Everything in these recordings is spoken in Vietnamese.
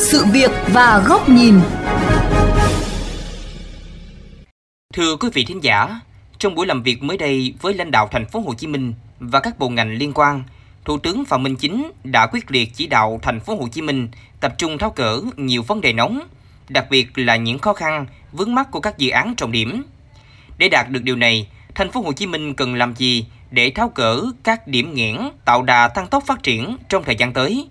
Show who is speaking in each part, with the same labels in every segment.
Speaker 1: sự việc và góc nhìn.
Speaker 2: Thưa quý vị thính giả, trong buổi làm việc mới đây với lãnh đạo thành phố Hồ Chí Minh và các bộ ngành liên quan, Thủ tướng Phạm Minh Chính đã quyết liệt chỉ đạo thành phố Hồ Chí Minh tập trung tháo gỡ nhiều vấn đề nóng, đặc biệt là những khó khăn, vướng mắc của các dự án trọng điểm. Để đạt được điều này, thành phố Hồ Chí Minh cần làm gì để tháo gỡ các điểm nghẽn, tạo đà tăng tốc phát triển trong thời gian tới?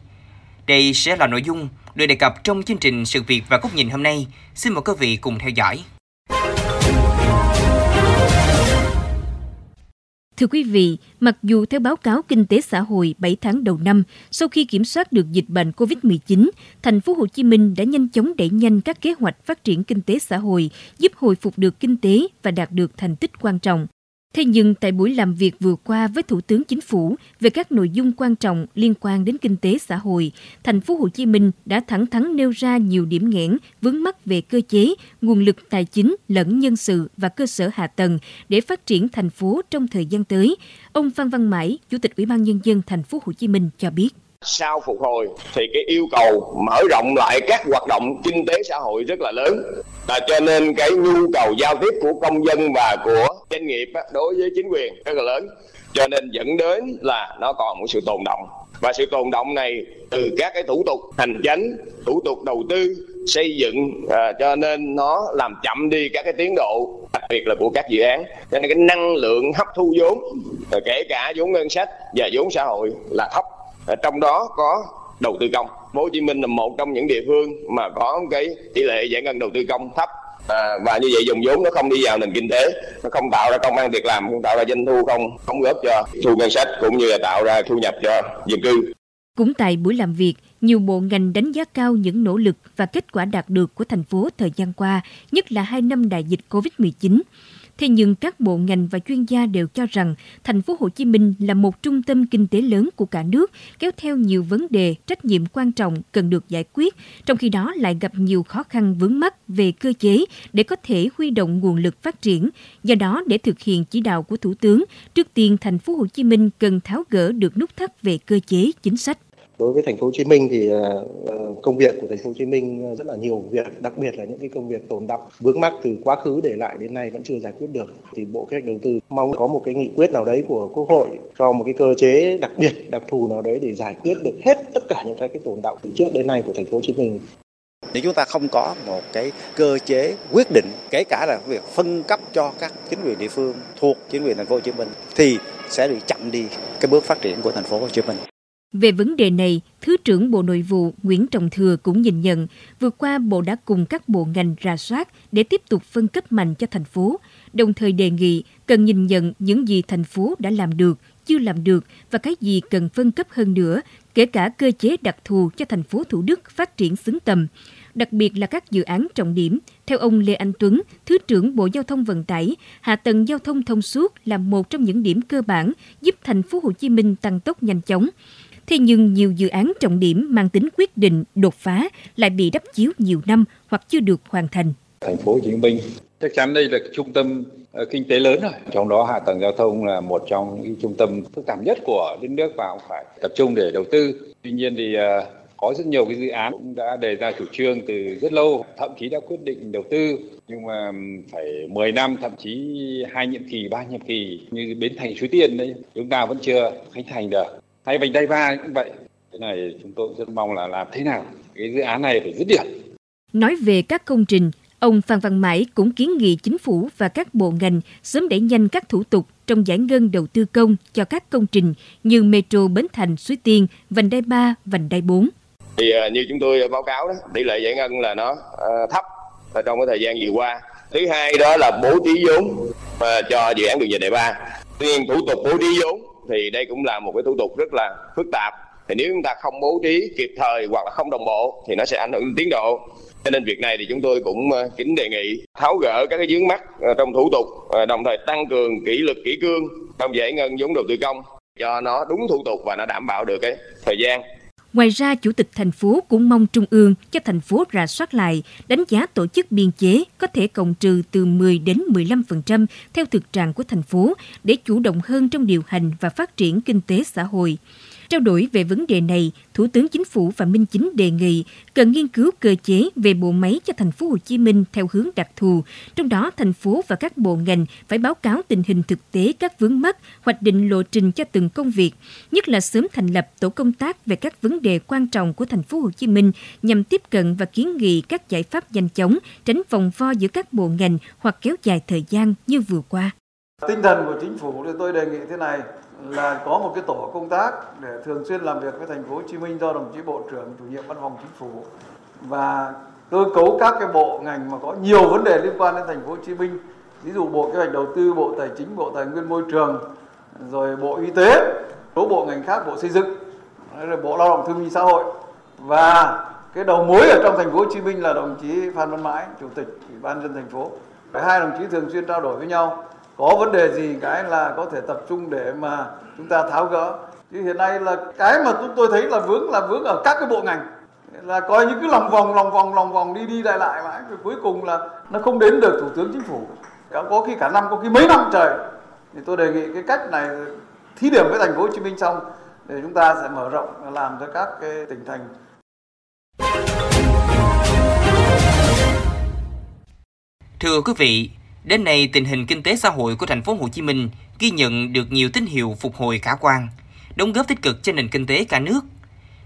Speaker 2: Đây sẽ là nội dung được đề cập trong chương trình Sự việc và góc nhìn hôm nay. Xin mời quý vị cùng theo dõi.
Speaker 3: Thưa quý vị, mặc dù theo báo cáo kinh tế xã hội 7 tháng đầu năm, sau khi kiểm soát được dịch bệnh COVID-19, thành phố Hồ Chí Minh đã nhanh chóng đẩy nhanh các kế hoạch phát triển kinh tế xã hội, giúp hồi phục được kinh tế và đạt được thành tích quan trọng. Thế nhưng tại buổi làm việc vừa qua với Thủ tướng Chính phủ về các nội dung quan trọng liên quan đến kinh tế xã hội, thành phố Hồ Chí Minh đã thẳng thắn nêu ra nhiều điểm nghẽn, vướng mắc về cơ chế, nguồn lực tài chính lẫn nhân sự và cơ sở hạ tầng để phát triển thành phố trong thời gian tới. Ông Phan Văn Mãi, Chủ tịch Ủy ban nhân dân thành phố Hồ Chí Minh cho biết
Speaker 4: sau phục hồi thì cái yêu cầu mở rộng lại các hoạt động kinh tế xã hội rất là lớn. Là cho nên cái nhu cầu giao tiếp của công dân và của doanh nghiệp đối với chính quyền rất là lớn. Cho nên dẫn đến là nó còn một sự tồn động. Và sự tồn động này từ các cái thủ tục hành chính thủ tục đầu tư xây dựng à, cho nên nó làm chậm đi các cái tiến độ đặc biệt là của các dự án. Cho nên cái năng lượng hấp thu vốn kể cả vốn ngân sách và vốn xã hội là thấp. Ờ, trong đó có đầu tư công. Phố Hồ Chí Minh là một trong những địa phương mà có cái tỷ lệ giải ngân đầu tư công thấp à, và như vậy dùng vốn nó không đi vào nền kinh tế, nó không tạo ra công an việc làm, không tạo ra doanh thu, không không góp cho thu ngân sách cũng như là tạo ra thu nhập cho dân cư.
Speaker 3: Cũng tại buổi làm việc, nhiều bộ ngành đánh giá cao những nỗ lực và kết quả đạt được của thành phố thời gian qua, nhất là hai năm đại dịch COVID-19. Thế nhưng các bộ ngành và chuyên gia đều cho rằng thành phố Hồ Chí Minh là một trung tâm kinh tế lớn của cả nước, kéo theo nhiều vấn đề, trách nhiệm quan trọng cần được giải quyết, trong khi đó lại gặp nhiều khó khăn vướng mắc về cơ chế để có thể huy động nguồn lực phát triển. Do đó, để thực hiện chỉ đạo của Thủ tướng, trước tiên thành phố Hồ Chí Minh cần tháo gỡ được nút thắt về cơ chế chính sách
Speaker 5: đối với thành phố Hồ Chí Minh thì ờ, ờ, công việc của thành phố Hồ Chí Minh ờ, rất là nhiều việc, đặc biệt là những cái công việc tồn động vướng mắc từ quá khứ để lại đến nay vẫn chưa giải quyết được thì bộ kế hoạch đầu tư mong có một cái nghị quyết nào đấy của quốc hội cho một cái cơ chế đặc biệt, đặc thù nào đấy để giải quyết được hết tất cả những cái cái tồn động từ trước đến nay của thành phố Hồ Chí Minh
Speaker 6: nếu chúng ta không có một cái cơ chế quyết định, kể cả là việc phân cấp cho các chính quyền địa phương thuộc chính quyền thành phố Hồ Chí Minh, thì sẽ bị chậm đi cái bước phát triển của thành phố Hồ Chí Minh.
Speaker 3: Về vấn đề này, Thứ trưởng Bộ Nội vụ Nguyễn Trọng Thừa cũng nhìn nhận, vừa qua Bộ đã cùng các bộ ngành ra soát để tiếp tục phân cấp mạnh cho thành phố, đồng thời đề nghị cần nhìn nhận những gì thành phố đã làm được, chưa làm được và cái gì cần phân cấp hơn nữa, kể cả cơ chế đặc thù cho thành phố Thủ Đức phát triển xứng tầm đặc biệt là các dự án trọng điểm. Theo ông Lê Anh Tuấn, Thứ trưởng Bộ Giao thông Vận tải, hạ tầng giao thông thông suốt là một trong những điểm cơ bản giúp thành phố Hồ Chí Minh tăng tốc nhanh chóng. Thế nhưng nhiều dự án trọng điểm mang tính quyết định, đột phá lại bị đắp chiếu nhiều năm hoặc chưa được hoàn thành.
Speaker 7: Thành phố Hồ Chí Minh chắc chắn đây là trung tâm ờ, kinh tế lớn rồi. Trong đó hạ tầng giao thông là một trong những trung tâm phức tạp nhất của đất nước và cũng phải tập trung để đầu tư. Tuy nhiên thì ờ, có rất nhiều cái dự án cũng đã đề ra chủ trương từ rất lâu, thậm chí đã quyết định đầu tư nhưng mà phải 10 năm thậm chí hai nhiệm kỳ, ba nhiệm kỳ như bến thành Suối Tiên đấy chúng ta vẫn chưa khánh thành được hay vành đai ba cũng vậy cái này chúng tôi rất mong là làm thế nào cái dự án này phải dứt điểm
Speaker 3: nói về các công trình Ông Phan Văn Mãi cũng kiến nghị chính phủ và các bộ ngành sớm đẩy nhanh các thủ tục trong giải ngân đầu tư công cho các công trình như Metro Bến Thành, Suối Tiên, Vành đai 3, Vành đai 4.
Speaker 4: Thì uh, như chúng tôi báo cáo đó, tỷ lệ giải ngân là nó uh, thấp trong cái thời gian vừa qua. Thứ hai đó là bố trí vốn uh, cho dự án đường vành đai 3. Tuy nhiên thủ tục bố trí vốn thì đây cũng là một cái thủ tục rất là phức tạp. Thì nếu chúng ta không bố trí kịp thời hoặc là không đồng bộ thì nó sẽ ảnh hưởng đến tiến độ. Cho nên việc này thì chúng tôi cũng ờ, kính đề nghị tháo gỡ các cái vướng mắt ờ, trong thủ tục ờ, đồng thời tăng cường kỷ luật, kỷ cương trong giải ngân vốn đầu tư công cho nó đúng thủ tục và nó đảm bảo được cái thời gian.
Speaker 3: Ngoài ra, Chủ tịch thành phố cũng mong Trung ương cho thành phố rà soát lại, đánh giá tổ chức biên chế có thể cộng trừ từ 10 đến 15% theo thực trạng của thành phố để chủ động hơn trong điều hành và phát triển kinh tế xã hội. Trao đổi về vấn đề này, Thủ tướng Chính phủ Phạm Minh Chính đề nghị cần nghiên cứu cơ chế về bộ máy cho thành phố Hồ Chí Minh theo hướng đặc thù, trong đó thành phố và các bộ ngành phải báo cáo tình hình thực tế các vướng mắc, hoạch định lộ trình cho từng công việc, nhất là sớm thành lập tổ công tác về các vấn đề quan trọng của thành phố Hồ Chí Minh nhằm tiếp cận và kiến nghị các giải pháp nhanh chóng, tránh vòng vo giữa các bộ ngành hoặc kéo dài thời gian như vừa qua.
Speaker 8: Tinh thần của chính phủ thì tôi đề nghị thế này là có một cái tổ công tác để thường xuyên làm việc với thành phố Hồ Chí Minh do đồng chí Bộ trưởng chủ nhiệm văn phòng chính phủ. Và cơ cấu các cái bộ ngành mà có nhiều vấn đề liên quan đến thành phố Hồ Chí Minh, ví dụ bộ kế hoạch đầu tư, bộ tài chính, bộ tài nguyên môi trường, rồi bộ y tế, số bộ ngành khác, bộ xây dựng rồi bộ lao động thương binh xã hội. Và cái đầu mối ở trong thành phố Hồ Chí Minh là đồng chí Phan Văn Mãi, chủ tịch ủy ban dân thành phố. Hai đồng chí thường xuyên trao đổi với nhau có vấn đề gì cái là có thể tập trung để mà chúng ta tháo gỡ. Chứ hiện nay là cái mà chúng tôi thấy là vướng là vướng ở các cái bộ ngành. Là coi như cứ lòng vòng lòng vòng lòng vòng đi đi lại lại mãi. Rồi cuối cùng là nó không đến được thủ tướng chính phủ. Cả có khi cả năm có khi mấy năm trời. Thì tôi đề nghị cái cách này thí điểm với thành phố Hồ Chí Minh xong để chúng ta sẽ mở rộng làm cho các cái tỉnh thành.
Speaker 2: Thưa quý vị, Đến nay, tình hình kinh tế xã hội của thành phố Hồ Chí Minh ghi nhận được nhiều tín hiệu phục hồi khả quan, đóng góp tích cực cho nền kinh tế cả nước.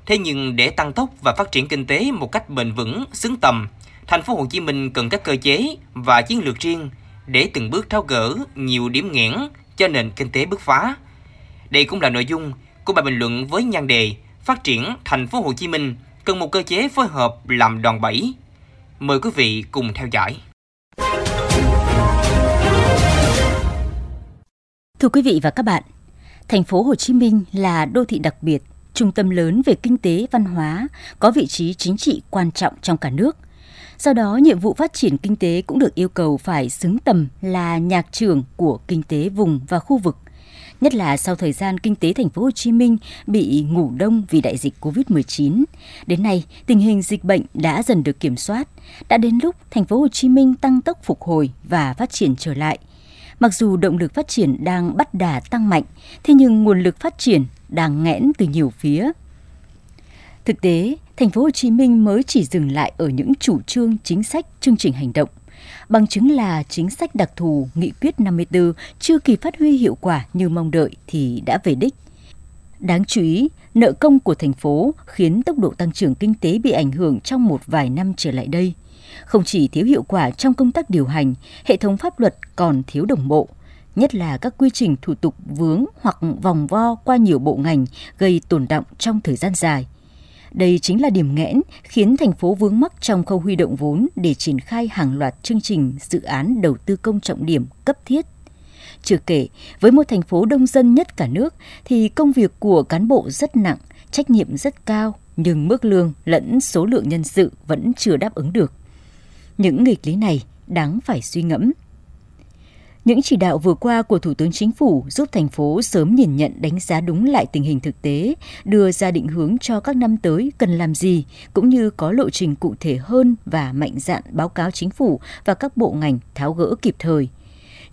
Speaker 2: Thế nhưng để tăng tốc và phát triển kinh tế một cách bền vững, xứng tầm, thành phố Hồ Chí Minh cần các cơ chế và chiến lược riêng để từng bước tháo gỡ nhiều điểm nghẽn cho nền kinh tế bứt phá. Đây cũng là nội dung của bài bình luận với nhan đề Phát triển thành phố Hồ Chí Minh cần một cơ chế phối hợp làm đòn bẩy. Mời quý vị cùng theo dõi.
Speaker 9: Thưa quý vị và các bạn, thành phố Hồ Chí Minh là đô thị đặc biệt, trung tâm lớn về kinh tế văn hóa, có vị trí chính trị quan trọng trong cả nước. Do đó, nhiệm vụ phát triển kinh tế cũng được yêu cầu phải xứng tầm là nhạc trưởng của kinh tế vùng và khu vực. Nhất là sau thời gian kinh tế thành phố Hồ Chí Minh bị ngủ đông vì đại dịch Covid-19, đến nay tình hình dịch bệnh đã dần được kiểm soát, đã đến lúc thành phố Hồ Chí Minh tăng tốc phục hồi và phát triển trở lại – Mặc dù động lực phát triển đang bắt đà tăng mạnh, thế nhưng nguồn lực phát triển đang nghẽn từ nhiều phía. Thực tế, thành phố Hồ Chí Minh mới chỉ dừng lại ở những chủ trương, chính sách, chương trình hành động. Bằng chứng là chính sách đặc thù Nghị quyết 54 chưa kịp phát huy hiệu quả như mong đợi thì đã về đích. Đáng chú ý, nợ công của thành phố khiến tốc độ tăng trưởng kinh tế bị ảnh hưởng trong một vài năm trở lại đây không chỉ thiếu hiệu quả trong công tác điều hành, hệ thống pháp luật còn thiếu đồng bộ, nhất là các quy trình thủ tục vướng hoặc vòng vo qua nhiều bộ ngành gây tồn động trong thời gian dài. Đây chính là điểm nghẽn khiến thành phố vướng mắc trong khâu huy động vốn để triển khai hàng loạt chương trình dự án đầu tư công trọng điểm cấp thiết. Chưa kể, với một thành phố đông dân nhất cả nước thì công việc của cán bộ rất nặng, trách nhiệm rất cao, nhưng mức lương lẫn số lượng nhân sự vẫn chưa đáp ứng được. Những nghịch lý này đáng phải suy ngẫm. Những chỉ đạo vừa qua của Thủ tướng Chính phủ giúp thành phố sớm nhìn nhận đánh giá đúng lại tình hình thực tế, đưa ra định hướng cho các năm tới cần làm gì, cũng như có lộ trình cụ thể hơn và mạnh dạn báo cáo chính phủ và các bộ ngành tháo gỡ kịp thời –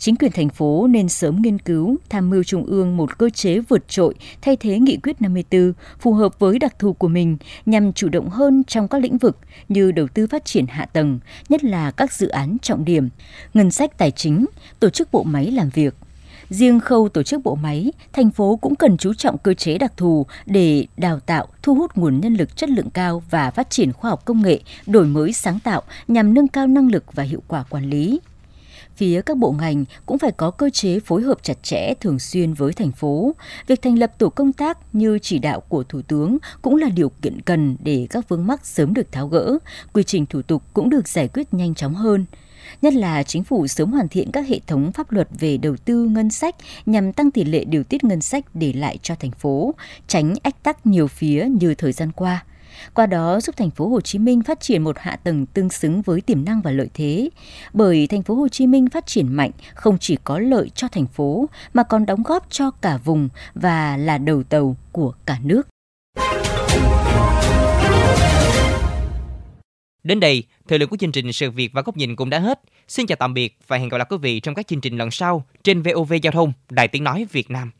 Speaker 9: chính quyền thành phố nên sớm nghiên cứu, tham mưu trung ương một cơ chế vượt trội thay thế nghị quyết 54 phù hợp với đặc thù của mình nhằm chủ động hơn trong các lĩnh vực như đầu tư phát triển hạ tầng, nhất là các dự án trọng điểm, ngân sách tài chính, tổ chức bộ máy làm việc. Riêng khâu tổ chức bộ máy, thành phố cũng cần chú trọng cơ chế đặc thù để đào tạo, thu hút nguồn nhân lực chất lượng cao và phát triển khoa học công nghệ, đổi mới sáng tạo nhằm nâng cao năng lực và hiệu quả quản lý phía các bộ ngành cũng phải có cơ chế phối hợp chặt chẽ thường xuyên với thành phố. Việc thành lập tổ công tác như chỉ đạo của Thủ tướng cũng là điều kiện cần để các vướng mắc sớm được tháo gỡ, quy trình thủ tục cũng được giải quyết nhanh chóng hơn nhất là chính phủ sớm hoàn thiện các hệ thống pháp luật về đầu tư ngân sách nhằm tăng tỷ lệ điều tiết ngân sách để lại cho thành phố, tránh ách tắc nhiều phía như thời gian qua qua đó giúp thành phố Hồ Chí Minh phát triển một hạ tầng tương xứng với tiềm năng và lợi thế. Bởi thành phố Hồ Chí Minh phát triển mạnh không chỉ có lợi cho thành phố mà còn đóng góp cho cả vùng và là đầu tàu của cả nước.
Speaker 2: Đến đây, thời lượng của chương trình Sự Việc và Góc Nhìn cũng đã hết. Xin chào tạm biệt và hẹn gặp lại quý vị trong các chương trình lần sau trên VOV Giao thông, Đài Tiếng Nói Việt Nam.